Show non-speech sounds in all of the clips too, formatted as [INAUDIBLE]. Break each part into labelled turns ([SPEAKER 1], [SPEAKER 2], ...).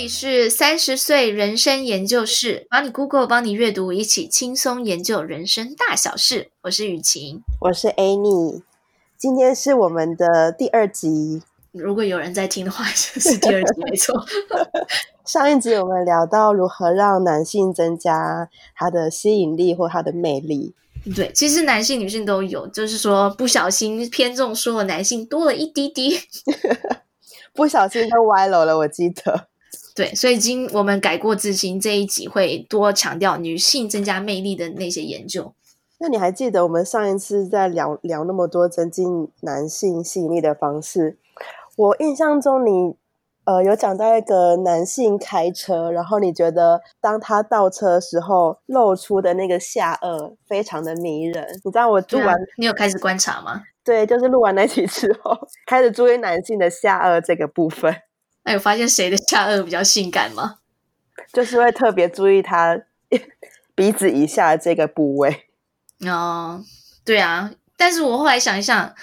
[SPEAKER 1] 里是三十岁人生研究室，帮你 Google，帮你阅读，一起轻松研究人生大小事。我是雨晴，
[SPEAKER 2] 我是 Annie，今天是我们的第二集。
[SPEAKER 1] 如果有人在听的话，[LAUGHS] 就是第二集没错。
[SPEAKER 2] 上一集我们聊到如何让男性增加他的吸引力或他的魅力。
[SPEAKER 1] 对，其实男性、女性都有，就是说不小心偏重说了男性多了一滴滴，[LAUGHS]
[SPEAKER 2] 不小心就歪楼了。我记得，
[SPEAKER 1] 对，所以今我们改过自新，这一集会多强调女性增加魅力的那些研究。
[SPEAKER 2] 那你还记得我们上一次在聊聊那么多增进男性吸引力的方式？我印象中你。呃，有讲到一个男性开车，然后你觉得当他倒车的时候露出的那个下颚非常的迷人。你知道我录完，
[SPEAKER 1] 啊，你有开始观察吗？
[SPEAKER 2] 对，就是录完那集之后，[LAUGHS] 开始注意男性的下颚这个部分。
[SPEAKER 1] 那有发现谁的下颚比较性感吗？
[SPEAKER 2] 就是会特别注意他 [LAUGHS] 鼻子以下的这个部位。
[SPEAKER 1] 哦，对啊，但是我后来想一想，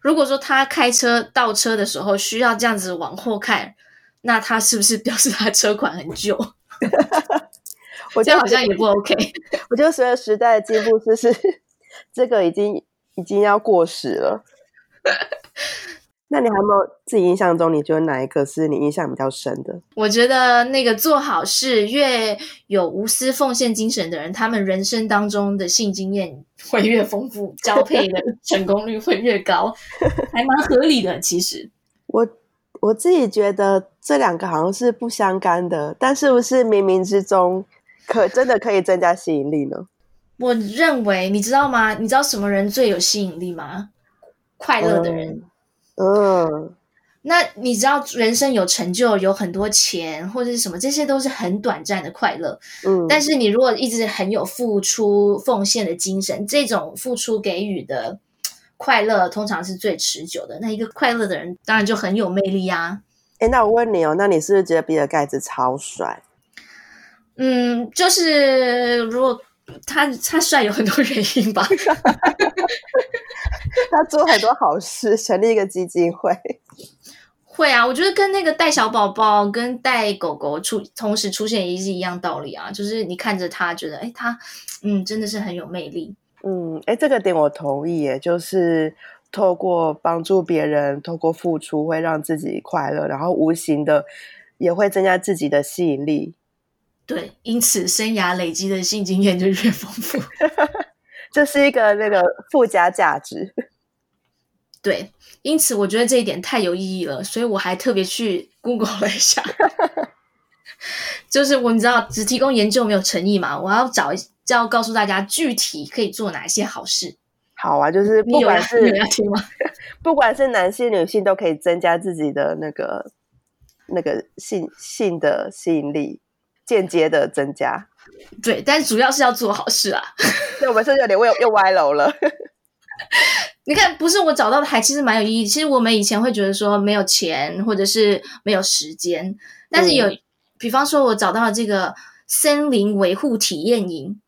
[SPEAKER 1] 如果说他开车倒车的时候需要这样子往后看。那他是不是表示他车款很旧？[LAUGHS] 我觉得好像也不 OK。
[SPEAKER 2] 我觉得随着时代的进步，就是 [LAUGHS] 这个已经已经要过时了。那你还有没有自己印象中，你觉得哪一个是你印象比较深的？
[SPEAKER 1] 我觉得那个做好事越有无私奉献精神的人，他们人生当中的性经验会越丰富，交配的 [LAUGHS] 成功率会越高，还蛮合理的。其实
[SPEAKER 2] 我。我自己觉得这两个好像是不相干的，但是不是冥冥之中可真的可以增加吸引力呢？
[SPEAKER 1] 我认为，你知道吗？你知道什么人最有吸引力吗？快乐的人。
[SPEAKER 2] 嗯。嗯。
[SPEAKER 1] 那你知道人生有成就，有很多钱或者是什么，这些都是很短暂的快乐。嗯。但是你如果一直很有付出奉献的精神，这种付出给予的。快乐通常是最持久的。那一个快乐的人，当然就很有魅力啊。
[SPEAKER 2] 诶，那我问你哦，那你是不是觉得比尔盖茨超帅？
[SPEAKER 1] 嗯，就是如果他他帅有很多原因吧。[LAUGHS]
[SPEAKER 2] 他做很多好事，成立一个基金会。
[SPEAKER 1] 会啊，我觉得跟那个带小宝宝跟带狗狗出同时出现也是一样道理啊。就是你看着他，觉得哎，他嗯真的是很有魅力。
[SPEAKER 2] 嗯，哎，这个点我同意，耶，就是透过帮助别人，透过付出，会让自己快乐，然后无形的也会增加自己的吸引力。
[SPEAKER 1] 对，因此生涯累积的性经验就越丰富，[LAUGHS]
[SPEAKER 2] 这是一个那个附加价值。
[SPEAKER 1] 对，因此我觉得这一点太有意义了，所以我还特别去 Google 了一下，[LAUGHS] 就是我你知道只提供研究没有诚意嘛，我要找一。就要告诉大家具体可以做哪些好事。
[SPEAKER 2] 好啊，就是不管是
[SPEAKER 1] 你有要听吗？[LAUGHS]
[SPEAKER 2] 不管是男性女性，都可以增加自己的那个那个性性的吸引力，间接的增加。
[SPEAKER 1] 对，但主要是要做好事啊。[LAUGHS]
[SPEAKER 2] 那我们是有点又又歪楼了。[LAUGHS]
[SPEAKER 1] 你看，不是我找到的，还其实蛮有意义。其实我们以前会觉得说没有钱，或者是没有时间，但是有，嗯、比方说我找到了这个森林维护体验营。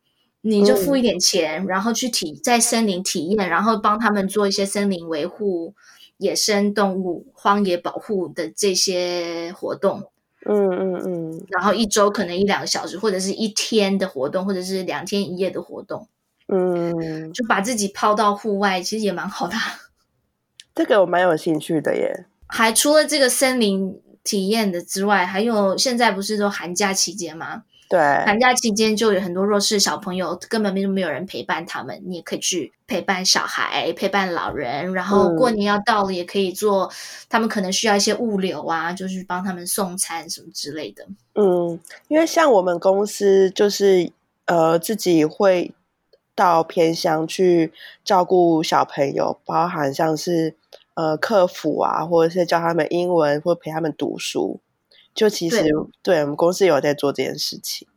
[SPEAKER 1] 你就付一点钱，嗯、然后去体在森林体验，然后帮他们做一些森林维护、野生动物、荒野保护的这些活动。嗯嗯嗯。然后一周可能一两个小时，或者是一天的活动，或者是两天一夜的活动。嗯。就把自己抛到户外，其实也蛮好的。[LAUGHS]
[SPEAKER 2] 这个我蛮有兴趣的耶。
[SPEAKER 1] 还除了这个森林体验的之外，还有现在不是都寒假期间吗？
[SPEAKER 2] 对，
[SPEAKER 1] 寒假期间就有很多弱势小朋友，根本没没有人陪伴他们。你也可以去陪伴小孩，陪伴老人。然后过年要到了，也可以做。嗯、他们可能需要一些物流啊，就是帮他们送餐什么之类的。
[SPEAKER 2] 嗯，因为像我们公司就是呃自己会到偏乡去照顾小朋友，包含像是呃客服啊，或者是教他们英文，或陪他们读书。就其实，对，对我们公司有在做这件事情。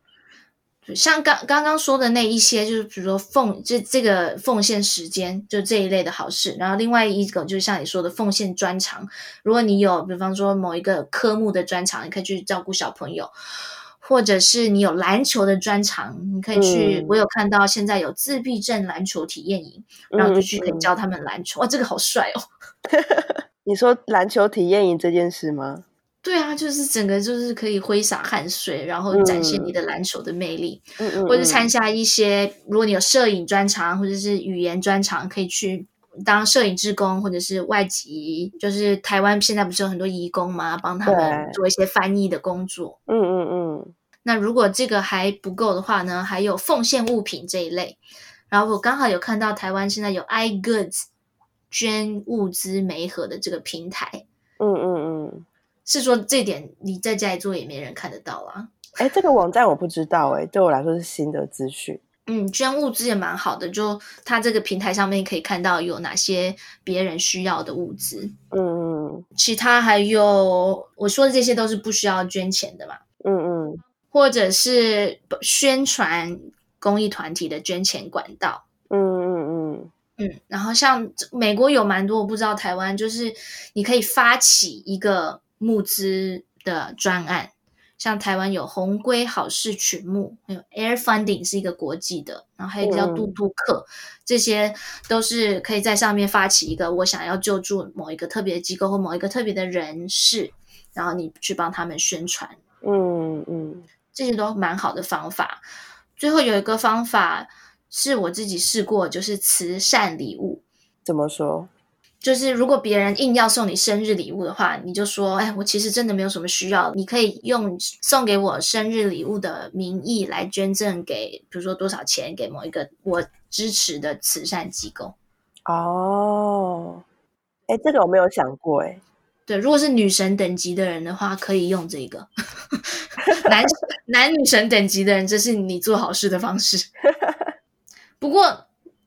[SPEAKER 1] 像刚刚刚说的那一些，就是比如说奉这这个奉献时间，就这一类的好事。然后另外一个就是像你说的奉献专长，如果你有比方说某一个科目的专长，你可以去照顾小朋友，或者是你有篮球的专长，你可以去。嗯、我有看到现在有自闭症篮球体验营，然后就去可以教他们篮球。哇、嗯嗯哦，这个好帅哦！[LAUGHS]
[SPEAKER 2] 你说篮球体验营这件事吗？
[SPEAKER 1] 对啊，就是整个就是可以挥洒汗水，然后展现你的篮球的魅力，
[SPEAKER 2] 嗯嗯，
[SPEAKER 1] 或者参加一些，如果你有摄影专长或者是语言专长，可以去当摄影志工，或者是外籍，就是台湾现在不是有很多移工吗？帮他们做一些翻译的工作。
[SPEAKER 2] 嗯嗯嗯。
[SPEAKER 1] 那如果这个还不够的话呢，还有奉献物品这一类。然后我刚好有看到台湾现在有 iGoods 捐物资媒合的这个平台。是说这点你在家里做也没人看得到啊？
[SPEAKER 2] 哎，这个网站我不知道哎，对我来说是新的资讯。
[SPEAKER 1] 嗯，捐物资也蛮好的，就它这个平台上面可以看到有哪些别人需要的物资。
[SPEAKER 2] 嗯嗯，
[SPEAKER 1] 其他还有我说的这些都是不需要捐钱的嘛？
[SPEAKER 2] 嗯嗯，
[SPEAKER 1] 或者是宣传公益团体的捐钱管道。
[SPEAKER 2] 嗯嗯嗯
[SPEAKER 1] 嗯，然后像美国有蛮多，我不知道台湾就是你可以发起一个募资的专案。像台湾有红龟好事群募，还有 Air Funding 是一个国际的，然后还有叫杜杜克，嗯、这些都是可以在上面发起一个我想要救助某一个特别的机构或某一个特别的人士，然后你去帮他们宣传。
[SPEAKER 2] 嗯嗯，
[SPEAKER 1] 这些都蛮好的方法。最后有一个方法是我自己试过，就是慈善礼物。
[SPEAKER 2] 怎么说？
[SPEAKER 1] 就是如果别人硬要送你生日礼物的话，你就说：“哎，我其实真的没有什么需要，你可以用送给我生日礼物的名义来捐赠给，比如说多少钱给某一个我支持的慈善机构。”
[SPEAKER 2] 哦，哎，这个我没有想过，哎，
[SPEAKER 1] 对，如果是女神等级的人的话，可以用这个；[LAUGHS] 男男女神等级的人，这是你做好事的方式。[LAUGHS] 不过。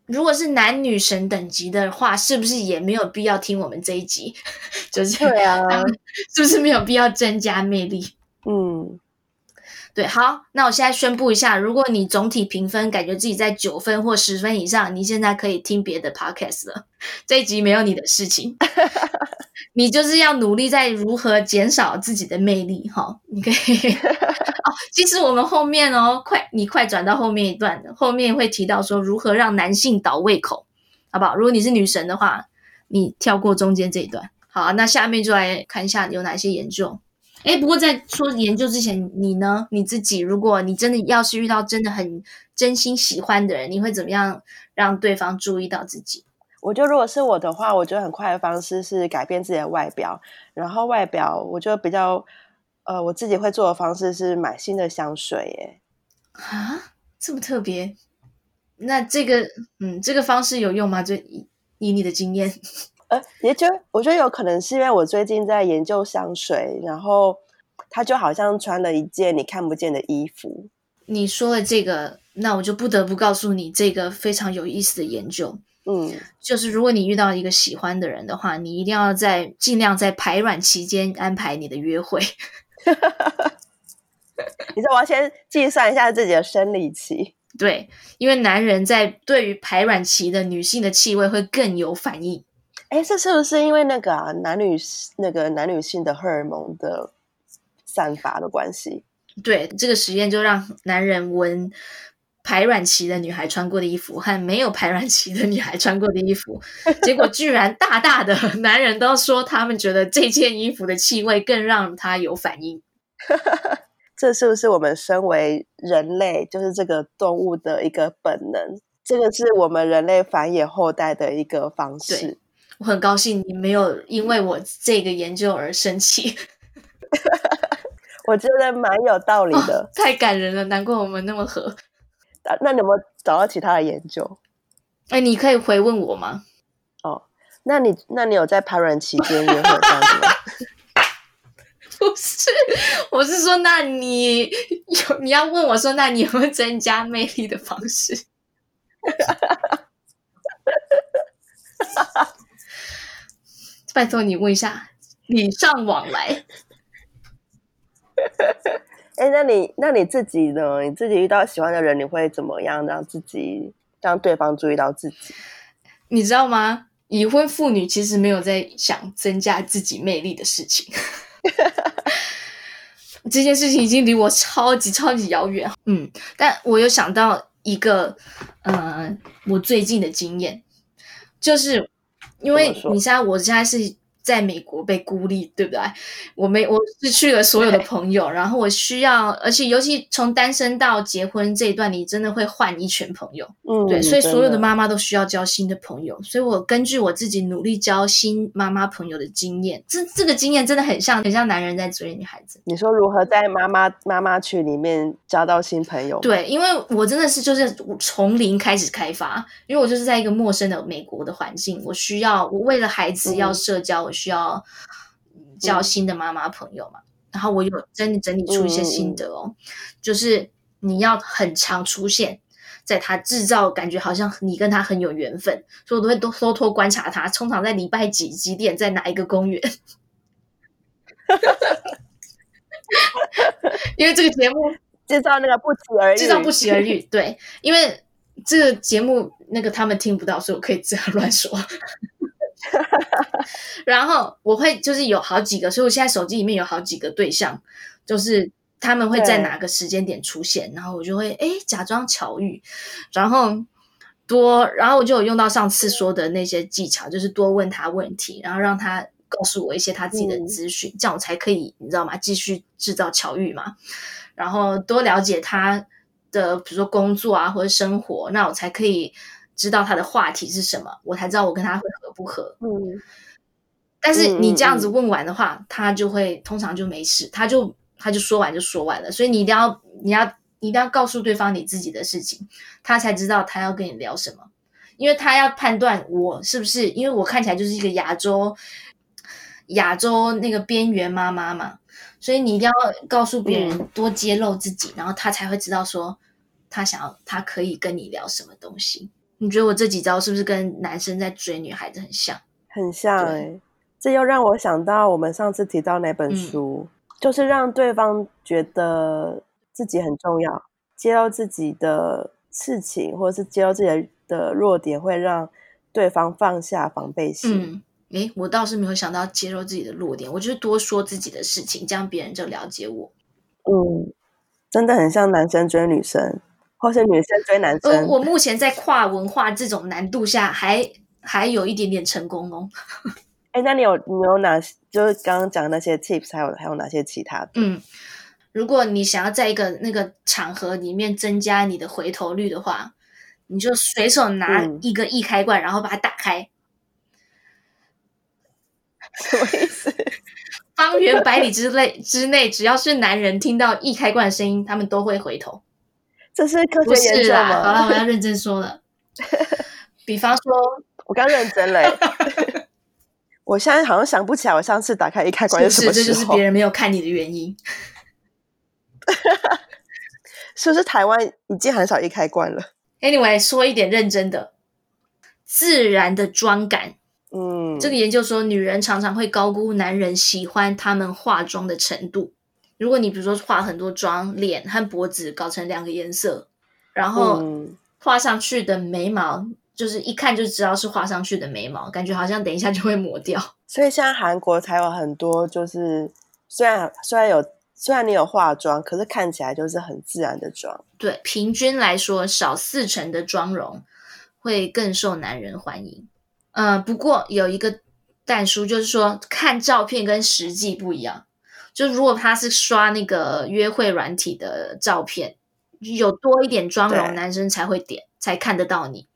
[SPEAKER 1] 如果是男女神等级的话，是不是也没有必要听我们这一集？[LAUGHS] 就是
[SPEAKER 2] 对啊，
[SPEAKER 1] 是不是没有必要增加魅力？
[SPEAKER 2] 嗯，
[SPEAKER 1] 对。好，那我现在宣布一下，如果你总体评分感觉自己在九分或十分以上，你现在可以听别的 podcast 了。这一集没有你的事情。[LAUGHS] 你就是要努力在如何减少自己的魅力哈，你可以 [LAUGHS] 哦。其实我们后面哦，快你快转到后面一段，后面会提到说如何让男性倒胃口，好不好？如果你是女神的话，你跳过中间这一段。好，那下面就来看一下有哪些研究。哎，不过在说研究之前，你呢？你自己，如果你真的要是遇到真的很真心喜欢的人，你会怎么样让对方注意到自己？
[SPEAKER 2] 我觉得，如果是我的话，我觉得很快的方式是改变自己的外表。然后外表，我觉得比较，呃，我自己会做的方式是买新的香水。耶。
[SPEAKER 1] 啊，这么特别？那这个，嗯，这个方式有用吗？就以以你的经验，[LAUGHS]
[SPEAKER 2] 呃，也就我觉得有可能是因为我最近在研究香水，然后它就好像穿了一件你看不见的衣服。
[SPEAKER 1] 你说了这个，那我就不得不告诉你这个非常有意思的研究。
[SPEAKER 2] 嗯，
[SPEAKER 1] 就是如果你遇到一个喜欢的人的话，你一定要在尽量在排卵期间安排你的约会。[LAUGHS]
[SPEAKER 2] 你说我要先计算一下自己的生理期，
[SPEAKER 1] 对，因为男人在对于排卵期的女性的气味会更有反应。
[SPEAKER 2] 哎，这是不是因为那个啊，男女那个男女性的荷尔蒙的散发的关系？
[SPEAKER 1] 对，这个实验就让男人闻。排卵期的女孩穿过的衣服和没有排卵期的女孩穿过的衣服，结果居然大大的男人都说他们觉得这件衣服的气味更让他有反应。[LAUGHS]
[SPEAKER 2] 这是不是我们身为人类，就是这个动物的一个本能？这个是我们人类繁衍后代的一个方式。
[SPEAKER 1] 我很高兴你没有因为我这个研究而生气。[LAUGHS]
[SPEAKER 2] 我觉得蛮有道理的。
[SPEAKER 1] 哦，太感人了，难怪我们那么合。
[SPEAKER 2] 那你有没有找到其他的研究？
[SPEAKER 1] 哎，你可以回问我吗？
[SPEAKER 2] 哦，那你那你有在排卵期间约会这样子吗？[LAUGHS]
[SPEAKER 1] 不是，我是说，那你有你要问我说，那你有没有增加魅力的方式？[LAUGHS] 拜托你问一下，礼尚往来。
[SPEAKER 2] 哎，那你那你自己呢？你自己遇到喜欢的人，你会怎么样让自己让对方注意到自己？
[SPEAKER 1] 你知道吗？已婚妇女其实没有在想增加自己魅力的事情，[LAUGHS] 这件事情已经离我超级超级遥远。嗯，但我有想到一个，呃，我最近的经验，就是因为你现在，我现在是。在美国被孤立，对不对？我没，我失去了所有的朋友，然后我需要，而且尤其从单身到结婚这一段，你真的会换一群朋友，
[SPEAKER 2] 嗯，
[SPEAKER 1] 对，所以所有的妈妈都需要交新的朋友，所以我根据我自己努力交新妈妈朋友的经验，这这个经验真的很像，很像男人在追女孩子。
[SPEAKER 2] 你说如何在妈妈妈妈群里面交到新朋友？
[SPEAKER 1] 对，因为我真的是就是从零开始开发，因为我就是在一个陌生的美国的环境，我需要我为了孩子要社交，我。需要交新的妈妈朋友嘛？嗯、然后我有整理整理出一些心得哦，嗯、就是你要很常出现在他制造感觉好像你跟他很有缘分，所以我都会多偷偷观察他，通常在礼拜几几点在哪一个公园，[LAUGHS] 因为这个节目
[SPEAKER 2] 制造那个不期而遇，
[SPEAKER 1] 制造不期而遇，对，因为这个节目那个他们听不到，所以我可以这样乱说。[LAUGHS] 然后我会就是有好几个，所以我现在手机里面有好几个对象，就是他们会在哪个时间点出现，然后我就会哎假装巧遇，然后多，然后我就有用到上次说的那些技巧，就是多问他问题，然后让他告诉我一些他自己的资讯，嗯、这样我才可以你知道吗？继续制造巧遇嘛，然后多了解他的比如说工作啊或者生活，那我才可以。知道他的话题是什么，我才知道我跟他会合不合。嗯，但是你这样子问完的话，他就会通常就没事，他就他就说完就说完了。所以你一定要你要你一定要告诉对方你自己的事情，他才知道他要跟你聊什么，因为他要判断我是不是，因为我看起来就是一个亚洲亚洲那个边缘妈妈嘛，所以你一定要告诉别人多揭露自己，嗯、然后他才会知道说他想要他可以跟你聊什么东西。你觉得我这几招是不是跟男生在追女孩子很像？
[SPEAKER 2] 很像哎、欸，这又让我想到我们上次提到那本书，嗯、就是让对方觉得自己很重要，揭露自己的事情，或者是揭露自己的的弱点，会让对方放下防备心。
[SPEAKER 1] 嗯，诶，我倒是没有想到揭露自己的弱点，我就是多说自己的事情，这样别人就了解我。
[SPEAKER 2] 嗯，真的很像男生追女生。或是女生追男生，
[SPEAKER 1] 我目前在跨文化这种难度下还，还还有一点点成功哦。[LAUGHS]
[SPEAKER 2] 哎，那你有你有哪？就是刚刚讲的那些 tips，还有还有哪些其他的？
[SPEAKER 1] 嗯，如果你想要在一个那个场合里面增加你的回头率的话，你就随手拿一个易开罐，嗯、然后把它打开。[LAUGHS]
[SPEAKER 2] 什么意思？[LAUGHS]
[SPEAKER 1] 方圆百里之内之内，只要是男人听到易开罐的声音，他们都会回头。
[SPEAKER 2] 这是科学研究吗？
[SPEAKER 1] 好了，我要认真说了。[LAUGHS] 比方说，
[SPEAKER 2] 我刚认真了。我现在好像想不起来，我上次打开一开关是什么时候？
[SPEAKER 1] 是，这就是别人没有看你的原因。[LAUGHS]
[SPEAKER 2] 是不是台湾已经很少一开关了
[SPEAKER 1] ？Anyway，说一点认真的，自然的妆感。嗯，这个研究说，女人常常会高估男人喜欢他们化妆的程度。如果你比如说化很多妆，脸和脖子搞成两个颜色，然后画上去的眉毛，嗯、就是一看就知道是画上去的眉毛，感觉好像等一下就会抹掉。[LAUGHS]
[SPEAKER 2] 所以现在韩国才有很多，就是虽然虽然有虽然你有化妆，可是看起来就是很自然的妆。
[SPEAKER 1] 对，平均来说，少四成的妆容会更受男人欢迎。嗯、呃，不过有一个但书，就是说看照片跟实际不一样。就如果他是刷那个约会软体的照片，有多一点妆容，男生才会点，才看得到你。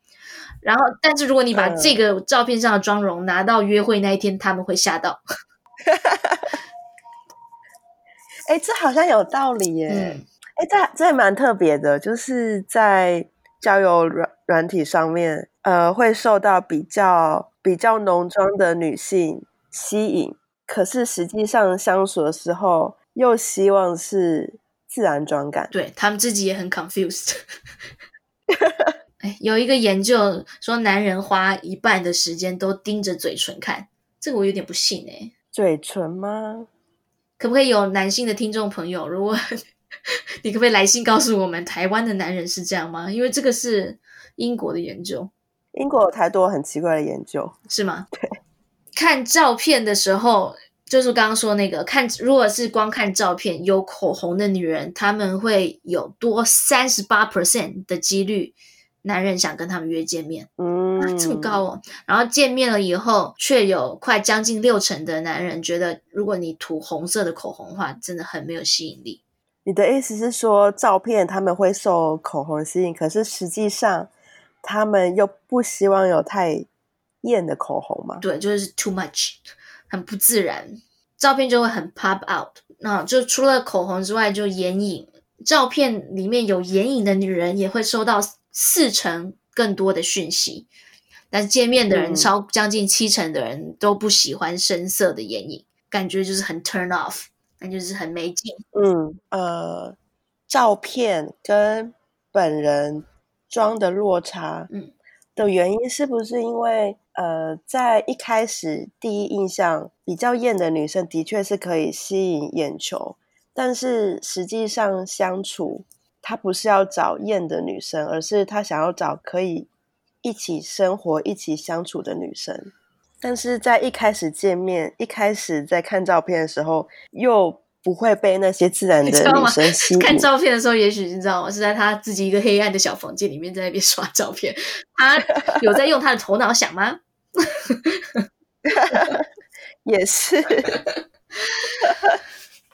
[SPEAKER 1] 然后，但是如果你把这个照片上的妆容拿到约会那一天，嗯、他们会吓到。
[SPEAKER 2] 哎、欸，这好像有道理耶。哎、嗯欸，这这也蛮特别的，就是在交友软软体上面，呃，会受到比较比较浓妆的女性吸引。可是实际上相处的时候，又希望是自然妆感，
[SPEAKER 1] 对，他们自己也很 confused。[LAUGHS] 哎，有一个研究说，男人花一半的时间都盯着嘴唇看，这个我有点不信哎。
[SPEAKER 2] 嘴唇吗？
[SPEAKER 1] 可不可以有男性的听众朋友？如果 [LAUGHS] 你可不可以来信告诉我们，台湾的男人是这样吗？因为这个是英国的研究，
[SPEAKER 2] 英国有太多很奇怪的研究，
[SPEAKER 1] 是吗？
[SPEAKER 2] 对。
[SPEAKER 1] 看照片的时候，就是刚刚说那个看，如果是光看照片，有口红的女人，她们会有多三十八 percent 的几率男人想跟他们约见面。
[SPEAKER 2] 嗯，
[SPEAKER 1] 啊，这么高哦。然后见面了以后，却有快将近六成的男人觉得，如果你涂红色的口红的话，真的很没有吸引力。
[SPEAKER 2] 你的意思是说，照片他们会受口红吸引，可是实际上他们又不希望有太艳的口红吗？
[SPEAKER 1] 对，就是 too much，很不自然，照片就会很 pop out。那就除了口红之外，就眼影。照片里面有眼影的女人也会收到四成更多的讯息，但是见面的人超将近七成的人都不喜欢深色的眼影，感觉就是很 turn off。那就是很没劲。
[SPEAKER 2] 嗯，呃，照片跟本人妆的落差，嗯，的原因是不是因为，呃，在一开始第一印象比较艳的女生的确是可以吸引眼球，但是实际上相处，他不是要找艳的女生，而是他想要找可以一起生活、一起相处的女生。但是在一开始见面，一开始在看照片的时候，又不会被那些自然的女生吸引。
[SPEAKER 1] 看照片的时候，也许你知道吗？是在他自己一个黑暗的小房间里面，在那边刷照片。他有在用他的头脑想吗？[LAUGHS]
[SPEAKER 2] 也是。[LAUGHS]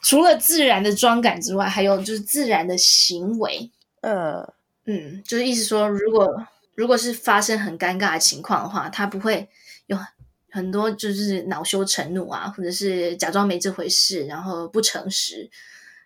[SPEAKER 1] 除了自然的妆感之外，还有就是自然的行为。
[SPEAKER 2] 呃
[SPEAKER 1] 嗯，就是意思说，如果如果是发生很尴尬的情况的话，他不会有。很多就是恼羞成怒啊，或者是假装没这回事，然后不诚实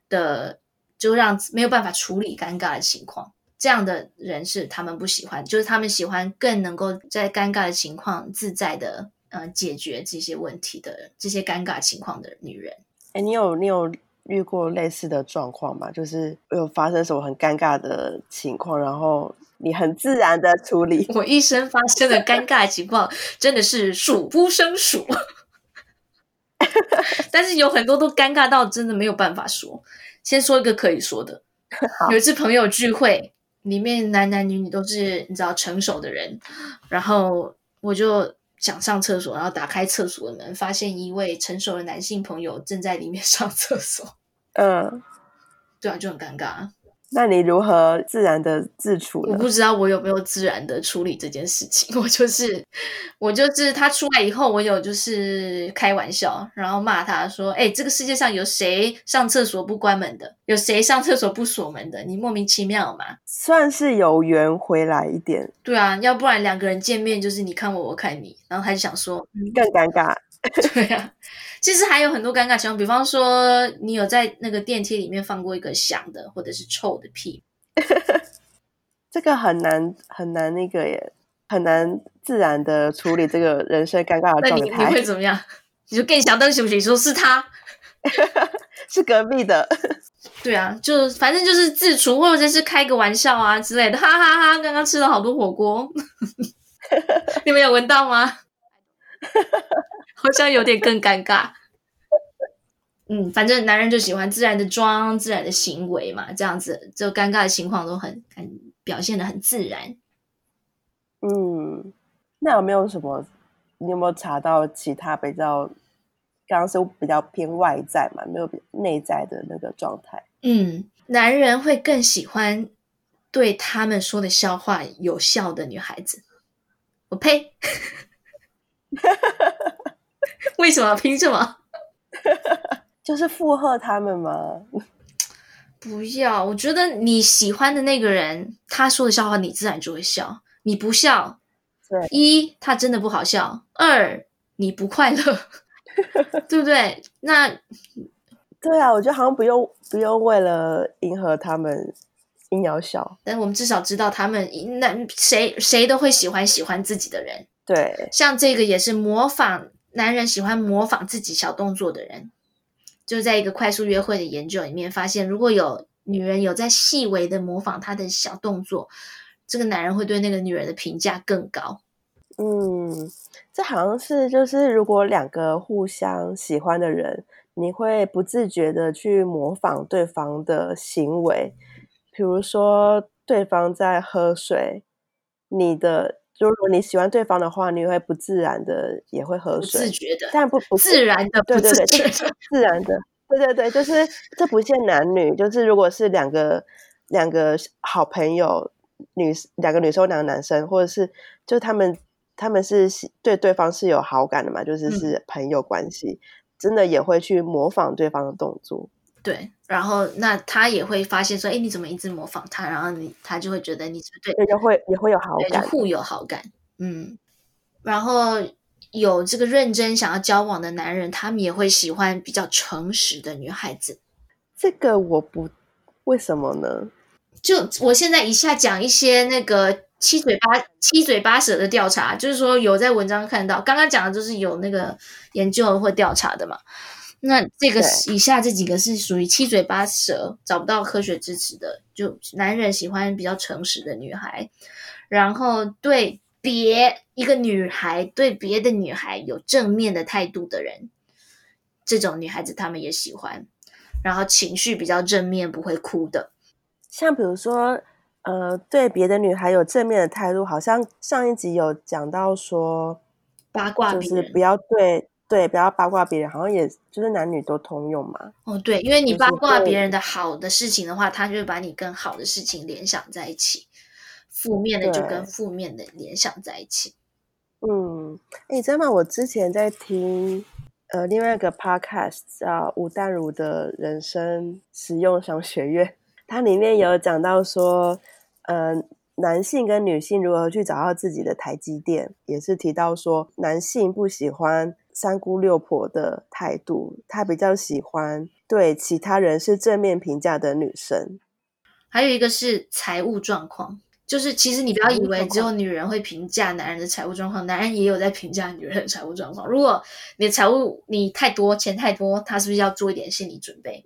[SPEAKER 1] 的，就让没有办法处理尴尬的情况。这样的人是他们不喜欢，就是他们喜欢更能够在尴尬的情况自在的呃解决这些问题的这些尴尬情况的女人。
[SPEAKER 2] 哎，你有你有遇过类似的状况吗？就是有发生什么很尴尬的情况，然后。你很自然的处理。
[SPEAKER 1] 我一生发生的尴尬的情况真的是数不胜数，[LAUGHS] 但是有很多都尴尬到真的没有办法说。先说一个可以说的，有一次朋友聚会，里面男男女女都是你知道成熟的人，然后我就想上厕所，然后打开厕所的门，发现一位成熟的男性朋友正在里面 [LAUGHS] 上厕所。
[SPEAKER 2] 嗯，
[SPEAKER 1] 对啊，就很尴尬。
[SPEAKER 2] 那你如何自然的自处？
[SPEAKER 1] 我不知道我有没有自然的处理这件事情。[LAUGHS] 我就是，我就是他出来以后，我有就是开玩笑，然后骂他说：“哎、欸，这个世界上有谁上厕所不关门的？有谁上厕所不锁门的？你莫名其妙嘛？”
[SPEAKER 2] 算是有缘回来一点。
[SPEAKER 1] 对啊，要不然两个人见面就是你看我，我看你，然后他就想说
[SPEAKER 2] 更尴尬。[LAUGHS]
[SPEAKER 1] 对啊。其实还有很多尴尬情况，比方说你有在那个电梯里面放过一个响的或者是臭的屁，[LAUGHS]
[SPEAKER 2] 这个很难很难那个耶，很难自然的处理这个人生尴尬的状态。
[SPEAKER 1] 那你你会怎么样？你就更想当行不行？说是他，[LAUGHS]
[SPEAKER 2] 是隔壁的。[LAUGHS]
[SPEAKER 1] 对啊，就反正就是自处，或者是开个玩笑啊之类的，哈哈哈哈！刚刚吃了好多火锅，你们有闻到吗？好像有点更尴尬。[LAUGHS] 嗯，反正男人就喜欢自然的妆、自然的行为嘛，这样子就尴尬的情况都很很表现的很自然。
[SPEAKER 2] 嗯，那有没有什么？你有没有查到其他比较？刚刚是比较偏外在嘛，没有内在的那个状态。
[SPEAKER 1] 嗯，男人会更喜欢对他们说的笑话有效的女孩子。我呸！[LAUGHS] [LAUGHS] 为什么？凭什么？[LAUGHS]
[SPEAKER 2] 就是附和他们吗？
[SPEAKER 1] 不要，我觉得你喜欢的那个人，他说的笑话，你自然就会笑。你不笑，
[SPEAKER 2] 对，
[SPEAKER 1] 一他真的不好笑，二你不快乐，[LAUGHS] 对不对？那
[SPEAKER 2] 对啊，我觉得好像不用不用为了迎合他们硬要笑，
[SPEAKER 1] 但我们至少知道他们那谁谁都会喜欢喜欢自己的人。
[SPEAKER 2] 对，
[SPEAKER 1] 像这个也是模仿男人喜欢模仿自己小动作的人，就在一个快速约会的研究里面发现，如果有女人有在细微的模仿他的小动作，这个男人会对那个女人的评价更高。
[SPEAKER 2] 嗯，这好像是就是如果两个互相喜欢的人，你会不自觉的去模仿对方的行为，比如说对方在喝水，你的。就如果你喜欢对方的话，你会不自然的也会喝水，
[SPEAKER 1] 不自觉的，
[SPEAKER 2] 但不不
[SPEAKER 1] 自然的，
[SPEAKER 2] 对对对，就是自然的，对对对，就是这不限男女，就是如果是两个两个好朋友，女两个女生，两个男生，或者是就他们他们是对对方是有好感的嘛，就是是朋友关系，嗯、真的也会去模仿对方的动作。
[SPEAKER 1] 对，然后那他也会发现说，哎，你怎么一直模仿他？然后你他就会觉得你对，
[SPEAKER 2] 对，就会也会有好感，
[SPEAKER 1] 互有好感。嗯，然后有这个认真想要交往的男人，他们也会喜欢比较诚实的女孩子。
[SPEAKER 2] 这个我不，为什么呢？
[SPEAKER 1] 就我现在一下讲一些那个七嘴八七嘴八舌的调查，就是说有在文章看到，刚刚讲的就是有那个研究或调查的嘛。那这个以下这几个是属于七嘴八舌，找不到科学支持的。就男人喜欢比较诚实的女孩，然后对别一个女孩对别的女孩有正面的态度的人，这种女孩子他们也喜欢。然后情绪比较正面，不会哭的。
[SPEAKER 2] 像比如说，呃，对别的女孩有正面的态度，好像上一集有讲到说
[SPEAKER 1] 八卦，
[SPEAKER 2] 就是不要对对，不要八卦别人，好像也就是男女都通用嘛。
[SPEAKER 1] 哦，对，因为你八卦别人的好的事情的话，他就会把你跟好的事情联想在一起，负面的就跟负面的联想在一起。
[SPEAKER 2] 嗯，哎，你知道吗？我之前在听呃另外一个 podcast 叫吴淡如的人生实用商学院。它里面有讲到说，呃，男性跟女性如何去找到自己的台积电，也是提到说，男性不喜欢三姑六婆的态度，她比较喜欢对其他人是正面评价的女生。
[SPEAKER 1] 还有一个是财务状况，就是其实你不要以为只有女人会评价男人的财务状况，男人也有在评价女人的财务状况。如果你的财务你太多，钱太多，他是不是要做一点心理准备？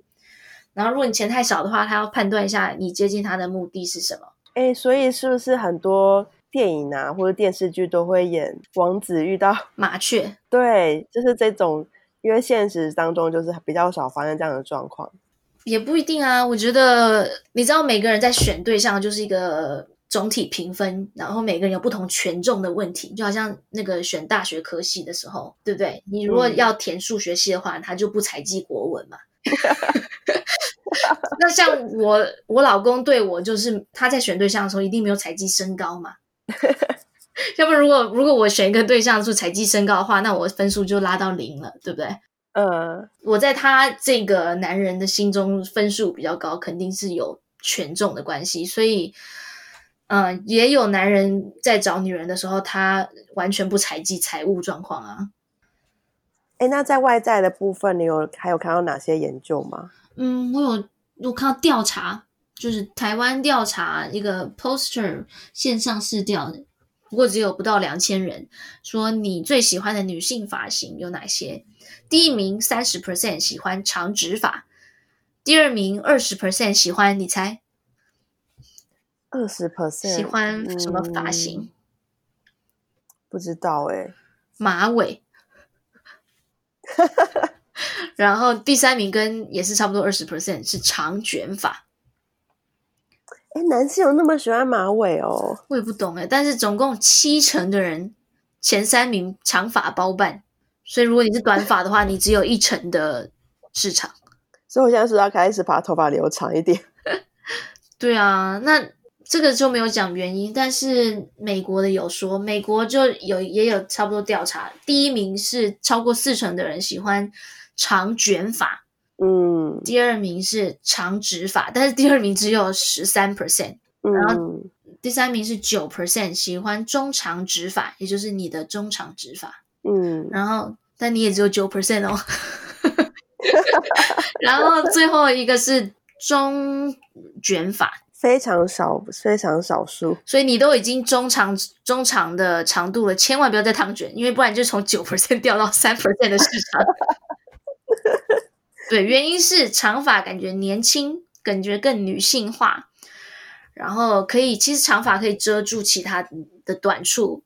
[SPEAKER 1] 然后，如果你钱太少的话，他要判断一下你接近他的目的是什么。
[SPEAKER 2] 哎，所以是不是很多电影啊或者电视剧都会演王子遇到 [LAUGHS]
[SPEAKER 1] 麻雀？
[SPEAKER 2] 对，就是这种，因为现实当中就是比较少发生这样的状况。
[SPEAKER 1] 也不一定啊，我觉得你知道，每个人在选对象就是一个总体评分，然后每个人有不同权重的问题，就好像那个选大学科系的时候，对不对？你如果要填数学系的话，嗯、他就不采集国文嘛。[LAUGHS] 那像我，我老公对我就是他在选对象的时候一定没有采集身高嘛。[LAUGHS] 要不如果如果我选一个对象是采计身高的话，那我分数就拉到零了，对不对？
[SPEAKER 2] 呃，
[SPEAKER 1] 我在他这个男人的心中分数比较高，肯定是有权重的关系。所以，嗯、呃，也有男人在找女人的时候，他完全不采计财务状况啊。
[SPEAKER 2] 哎，那在外在的部分，你有还有看到哪些研究吗？
[SPEAKER 1] 嗯，我有，我看到调查，就是台湾调查一个 poster 线上试调的，不过只有不到两千人。说你最喜欢的女性发型有哪些？第一名三十 percent 喜欢长直发，第二名二十 percent 喜欢，你猜？
[SPEAKER 2] 二十 percent
[SPEAKER 1] 喜欢什么发型？嗯、
[SPEAKER 2] 不知道哎、欸，
[SPEAKER 1] 马尾。[LAUGHS] 然后第三名跟也是差不多二十 percent 是长卷发。
[SPEAKER 2] 哎，男性有那么喜欢马尾哦？
[SPEAKER 1] 我也不懂哎。但是总共七成的人前三名长发包办，所以如果你是短发的话，你只有一成的市场。[LAUGHS]
[SPEAKER 2] 所以我现在是要开始把头发留长一点。[LAUGHS]
[SPEAKER 1] 对啊，那。这个就没有讲原因，但是美国的有说，美国就有也有差不多调查，第一名是超过四成的人喜欢长卷发，
[SPEAKER 2] 嗯，
[SPEAKER 1] 第二名是长直发，但是第二名只有十三 percent，然后第三名是九 percent 喜欢中长直发，也就是你的中长直发，
[SPEAKER 2] 嗯，
[SPEAKER 1] 然后但你也只有九 percent 哦，[LAUGHS] 然后最后一个是中卷发。
[SPEAKER 2] 非常少，非常少数，
[SPEAKER 1] 所以你都已经中长中长的长度了，千万不要再烫卷，因为不然就从九 percent 掉到三 percent 的市场。对，原因是长发感觉年轻，感觉更女性化，然后可以，其实长发可以遮住其他的短处，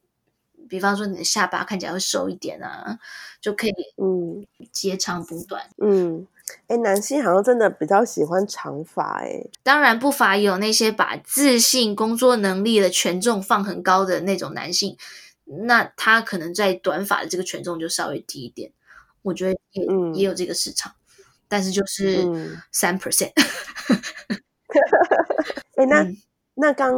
[SPEAKER 1] 比方说你的下巴看起来会瘦一点啊，就可以嗯截长补短，
[SPEAKER 2] 嗯。哎，男性好像真的比较喜欢长发哎，
[SPEAKER 1] 当然不乏有那些把自信、工作能力的权重放很高的那种男性，那他可能在短发的这个权重就稍微低一点，我觉得也、嗯、也有这个市场，但是就是三 percent。[LAUGHS]
[SPEAKER 2] 哎，那那刚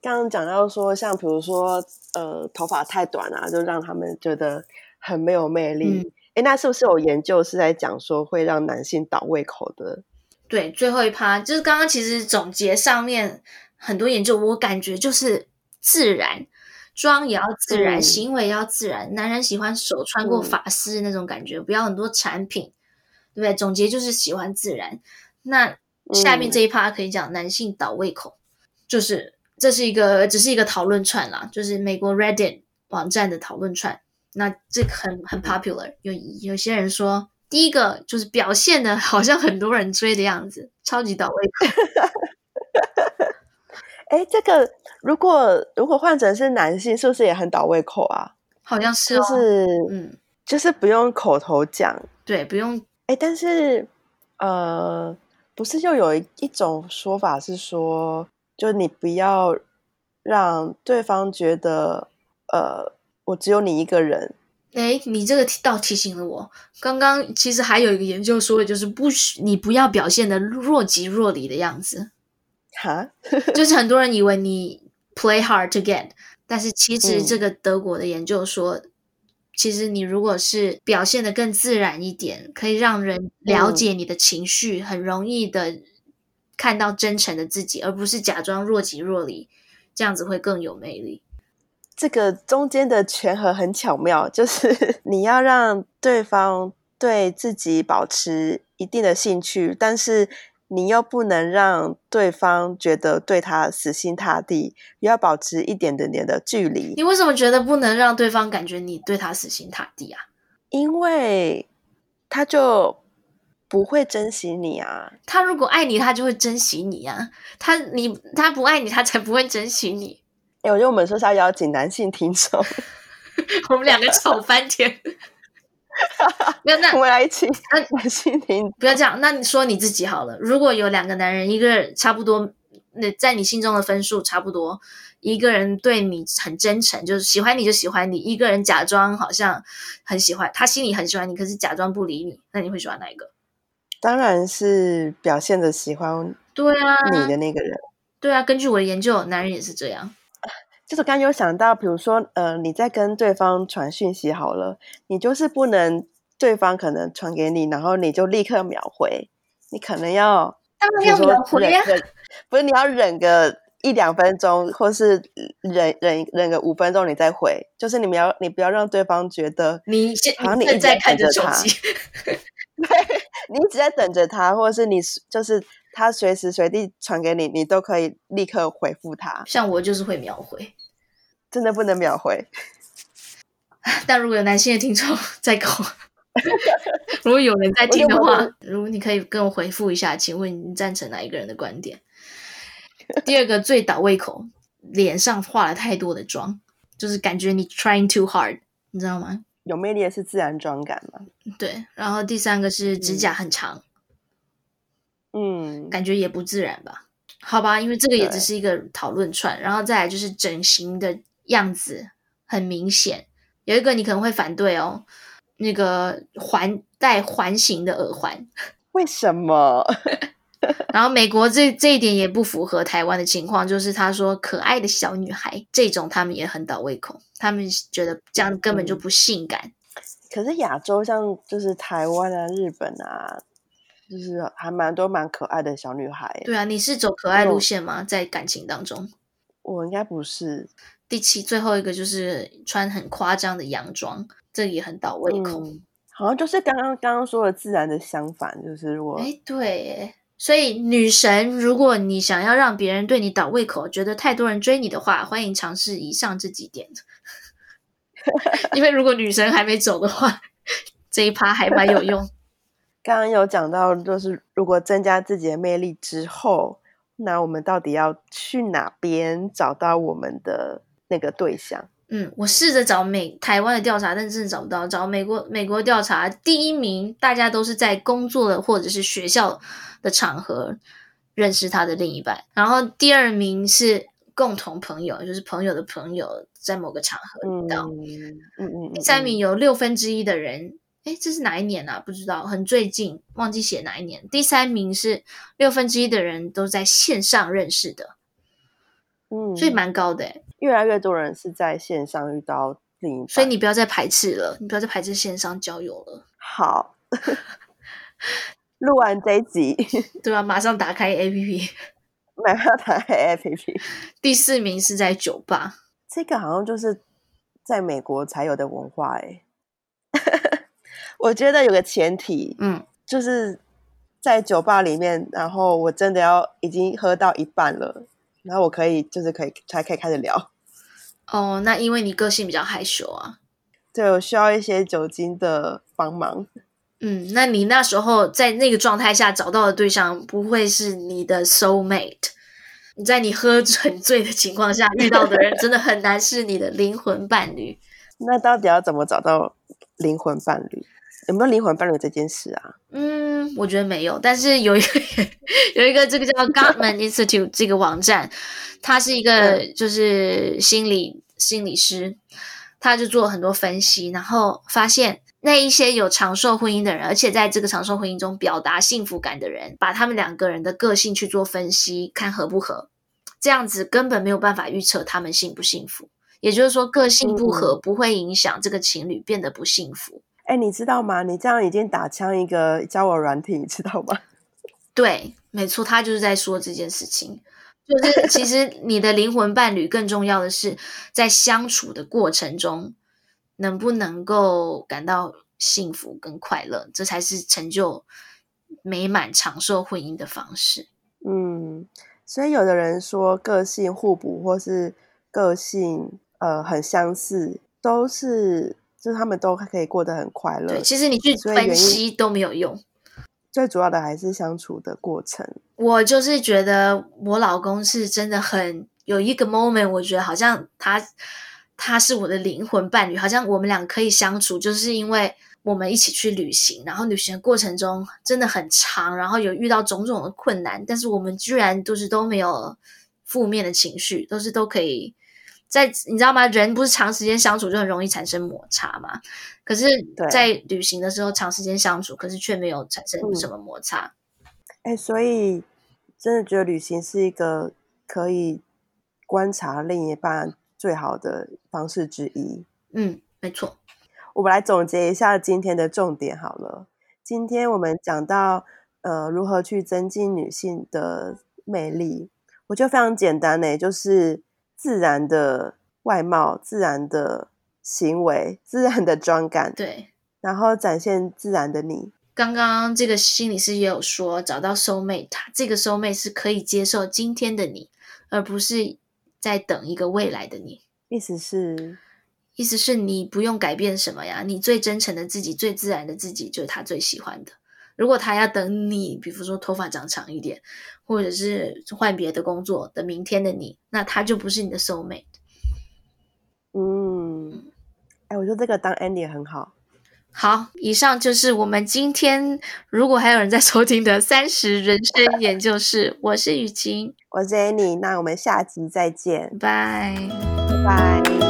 [SPEAKER 2] 刚刚讲到说，像比如说，呃，头发太短啊，就让他们觉得很没有魅力。哎、嗯，那是不是有研究是在讲说会让男性倒胃口的？
[SPEAKER 1] 对，最后一趴就是刚刚其实总结上面很多研究，我感觉就是自然，妆也要自然，嗯、行为也要自然。男人喜欢手穿过发丝那种感觉，嗯、不要很多产品，对不对？总结就是喜欢自然。那下面这一趴可以讲男性倒胃口，嗯、就是。这是一个只是一个讨论串啦，就是美国 Reddit 网站的讨论串。那这个很很 popular，有有些人说，第一个就是表现的好像很多人追的样子，超级倒胃口。[LAUGHS]
[SPEAKER 2] 哎，这个如果如果换成是男性，是不是也很倒胃口啊？
[SPEAKER 1] 好像是、哦，
[SPEAKER 2] 就是嗯，就是不用口头讲，
[SPEAKER 1] 对，不用。
[SPEAKER 2] 哎，但是呃，不是又有一一种说法是说。就你不要让对方觉得，呃，我只有你一个人。
[SPEAKER 1] 哎，你这个倒提醒了我，刚刚其实还有一个研究说的就是不许你不要表现的若即若离的样子。
[SPEAKER 2] 哈，[LAUGHS]
[SPEAKER 1] 就是很多人以为你 play hard to get，但是其实这个德国的研究说，嗯、其实你如果是表现的更自然一点，可以让人了解你的情绪，嗯、很容易的。看到真诚的自己，而不是假装若即若离，这样子会更有魅力。
[SPEAKER 2] 这个中间的权衡很巧妙，就是 [LAUGHS] 你要让对方对自己保持一定的兴趣，但是你又不能让对方觉得对他死心塌地，要保持一点点点的距离。
[SPEAKER 1] 你为什么觉得不能让对方感觉你对他死心塌地啊？
[SPEAKER 2] 因为他就。不会珍惜你啊！
[SPEAKER 1] 他如果爱你，他就会珍惜你啊！他你他不爱你，他才不会珍惜你。
[SPEAKER 2] 哎，我觉得我们说是要邀请男性听众，[LAUGHS]
[SPEAKER 1] 我们两个吵翻天。[LAUGHS] 没有，那 [LAUGHS]
[SPEAKER 2] 我们来一起。那 [LAUGHS] 男性听，
[SPEAKER 1] 不要这样。那你说你自己好了。如果有两个男人，一个差不多，那在你心中的分数差不多，一个人对你很真诚，就是喜欢你就喜欢你；一个人假装好像很喜欢，他心里很喜欢你，可是假装不理你，那你会喜欢哪一个？
[SPEAKER 2] 当然是表现的喜欢
[SPEAKER 1] 对啊
[SPEAKER 2] 你的那个人
[SPEAKER 1] 对、啊，对啊，根据我的研究，男人也是这样。
[SPEAKER 2] 就是刚有想到，比如说，呃，你在跟对方传讯息好了，你就是不能对方可能传给你，然后你就立刻秒回，你可能要
[SPEAKER 1] 当然要秒回呀，
[SPEAKER 2] 不是你要忍个一两分钟，或是忍忍忍个五分钟你再回，就是你们要你不要让对方觉得
[SPEAKER 1] 你
[SPEAKER 2] 好像你一直在看着他。[LAUGHS] 对，你一直在等着他，或者是你就是他随时随地传给你，你都可以立刻回复他。
[SPEAKER 1] 像我就是会秒回，
[SPEAKER 2] 真的不能秒回。[LAUGHS]
[SPEAKER 1] 但如果有男性的听众在搞，[LAUGHS] 如果有人在听的话，如果你可以跟我回复一下，请问你赞成哪一个人的观点？[LAUGHS] 第二个最倒胃口，脸上化了太多的妆，就是感觉你 trying too hard，你知道吗？
[SPEAKER 2] 有魅力的是自然妆感嘛？
[SPEAKER 1] 对，然后第三个是指甲很长，
[SPEAKER 2] 嗯，
[SPEAKER 1] 感觉也不自然吧？好吧，因为这个也只是一个讨论串，然后再来就是整形的样子很明显，有一个你可能会反对哦，那个环带环形的耳环，[LAUGHS]
[SPEAKER 2] 为什么？[LAUGHS]
[SPEAKER 1] 然后美国这这一点也不符合台湾的情况，就是他说可爱的小女孩这种他们也很倒胃口，他们觉得这样根本就不性感。嗯、
[SPEAKER 2] 可是亚洲像就是台湾啊、日本啊，就是还蛮多蛮可爱的小女孩。
[SPEAKER 1] 对啊，你是走可爱路线吗？在感情当中，
[SPEAKER 2] 我应该不是。
[SPEAKER 1] 第七最后一个就是穿很夸张的洋装，这也很倒胃口。
[SPEAKER 2] 嗯、好像就是刚刚刚刚说的自然的相反，就是如果
[SPEAKER 1] 哎对。所以，女神，如果你想要让别人对你倒胃口，觉得太多人追你的话，欢迎尝试以上这几点。[LAUGHS] 因为如果女神还没走的话，[LAUGHS] 这一趴还蛮有用。[LAUGHS]
[SPEAKER 2] 刚刚有讲到，就是如果增加自己的魅力之后，那我们到底要去哪边找到我们的那个对象？
[SPEAKER 1] 嗯，我试着找美台湾的调查，但是真的找不到。找美国美国调查，第一名，大家都是在工作的或者是学校的场合认识他的另一半，然后第二名是共同朋友，就是朋友的朋友在某个场合遇到。嗯嗯嗯。嗯，第三名有六分之一的人，哎，这是哪一年啊？不知道，很最近，忘记写哪一年。第三名是六分之一的人都在线上认识的。嗯，所以蛮高的。
[SPEAKER 2] 越来越多人是在线上遇到另一半，
[SPEAKER 1] 所以你不要再排斥了，你不要再排斥线上交友了。
[SPEAKER 2] 好，[LAUGHS] 录完这一集，
[SPEAKER 1] 对吧？马上打开 APP，[LAUGHS]
[SPEAKER 2] 马上打开 APP。[LAUGHS]
[SPEAKER 1] 第四名是在酒吧，
[SPEAKER 2] 这个好像就是在美国才有的文化哎。我觉得有个前提，嗯，就是在酒吧里面，然后我真的要已经喝到一半了，然后我可以就是可以才可以开始聊。
[SPEAKER 1] 哦，那因为你个性比较害羞啊，
[SPEAKER 2] 对，我需要一些酒精的帮忙。
[SPEAKER 1] 嗯，那你那时候在那个状态下找到的对象，不会是你的 soul mate？你在你喝很 [LAUGHS] 醉的情况下遇到的人，真的很难是你的灵魂伴侣。[LAUGHS]
[SPEAKER 2] 那到底要怎么找到灵魂伴侣？有没有灵魂伴侣这件事啊？
[SPEAKER 1] 嗯，我觉得没有，但是有一个 [LAUGHS] 有一个这个叫 Gottman [LAUGHS] Institute 这个网站，它是一个就是心理心理师，他就做很多分析，然后发现那一些有长寿婚姻的人，而且在这个长寿婚姻中表达幸福感的人，把他们两个人的个性去做分析，看合不合，这样子根本没有办法预测他们幸不幸福。也就是说，个性不合不会影响这个情侣变得不幸福。
[SPEAKER 2] 哎，你知道吗？你这样已经打枪一个交友软体，你知道吗？[LAUGHS]
[SPEAKER 1] 对，没错，他就是在说这件事情。就是其实你的灵魂伴侣更重要的是，在相处的过程中，能不能够感到幸福跟快乐，这才是成就美满长寿婚姻的方式。
[SPEAKER 2] 嗯，所以有的人说个性互补，或是个性呃很相似，都是。就是他们都可以过得很快乐。
[SPEAKER 1] 对，其实你去分析都没有用，
[SPEAKER 2] 最主要的还是相处的过程。
[SPEAKER 1] 我就是觉得我老公是真的很有一个 moment，我觉得好像他他是我的灵魂伴侣，好像我们俩可以相处，就是因为我们一起去旅行，然后旅行的过程中真的很长，然后有遇到种种的困难，但是我们居然都是都没有负面的情绪，都是都可以。在你知道吗？人不是长时间相处就很容易产生摩擦嘛？可是，在旅行的时候长时间相处，可是却没有产生什么摩擦。
[SPEAKER 2] 哎、嗯欸，所以真的觉得旅行是一个可以观察另一半最好的方式之一。
[SPEAKER 1] 嗯，没错。
[SPEAKER 2] 我们来总结一下今天的重点好了。今天我们讲到呃，如何去增进女性的魅力，我觉得非常简单呢，就是。自然的外貌，自然的行为，[LAUGHS] 自然的妆感，
[SPEAKER 1] 对，
[SPEAKER 2] 然后展现自然的你。
[SPEAKER 1] 刚刚这个心理师也有说，找到 soul mate，他这个 soul mate 是可以接受今天的你，而不是在等一个未来的你。
[SPEAKER 2] 意思是，
[SPEAKER 1] 意思是你不用改变什么呀，你最真诚的自己，最自然的自己，就是他最喜欢的。如果他要等你，比如说头发长长一点，或者是换别的工作等明天的你，那他就不是你的 soul mate。
[SPEAKER 2] 嗯，哎，我觉得这个当 ending 很好。
[SPEAKER 1] 好，以上就是我们今天如果还有人在收听的三十人生研究室，我是雨晴，
[SPEAKER 2] 我是 Annie，那我们下集再见，
[SPEAKER 1] 拜
[SPEAKER 2] 拜拜。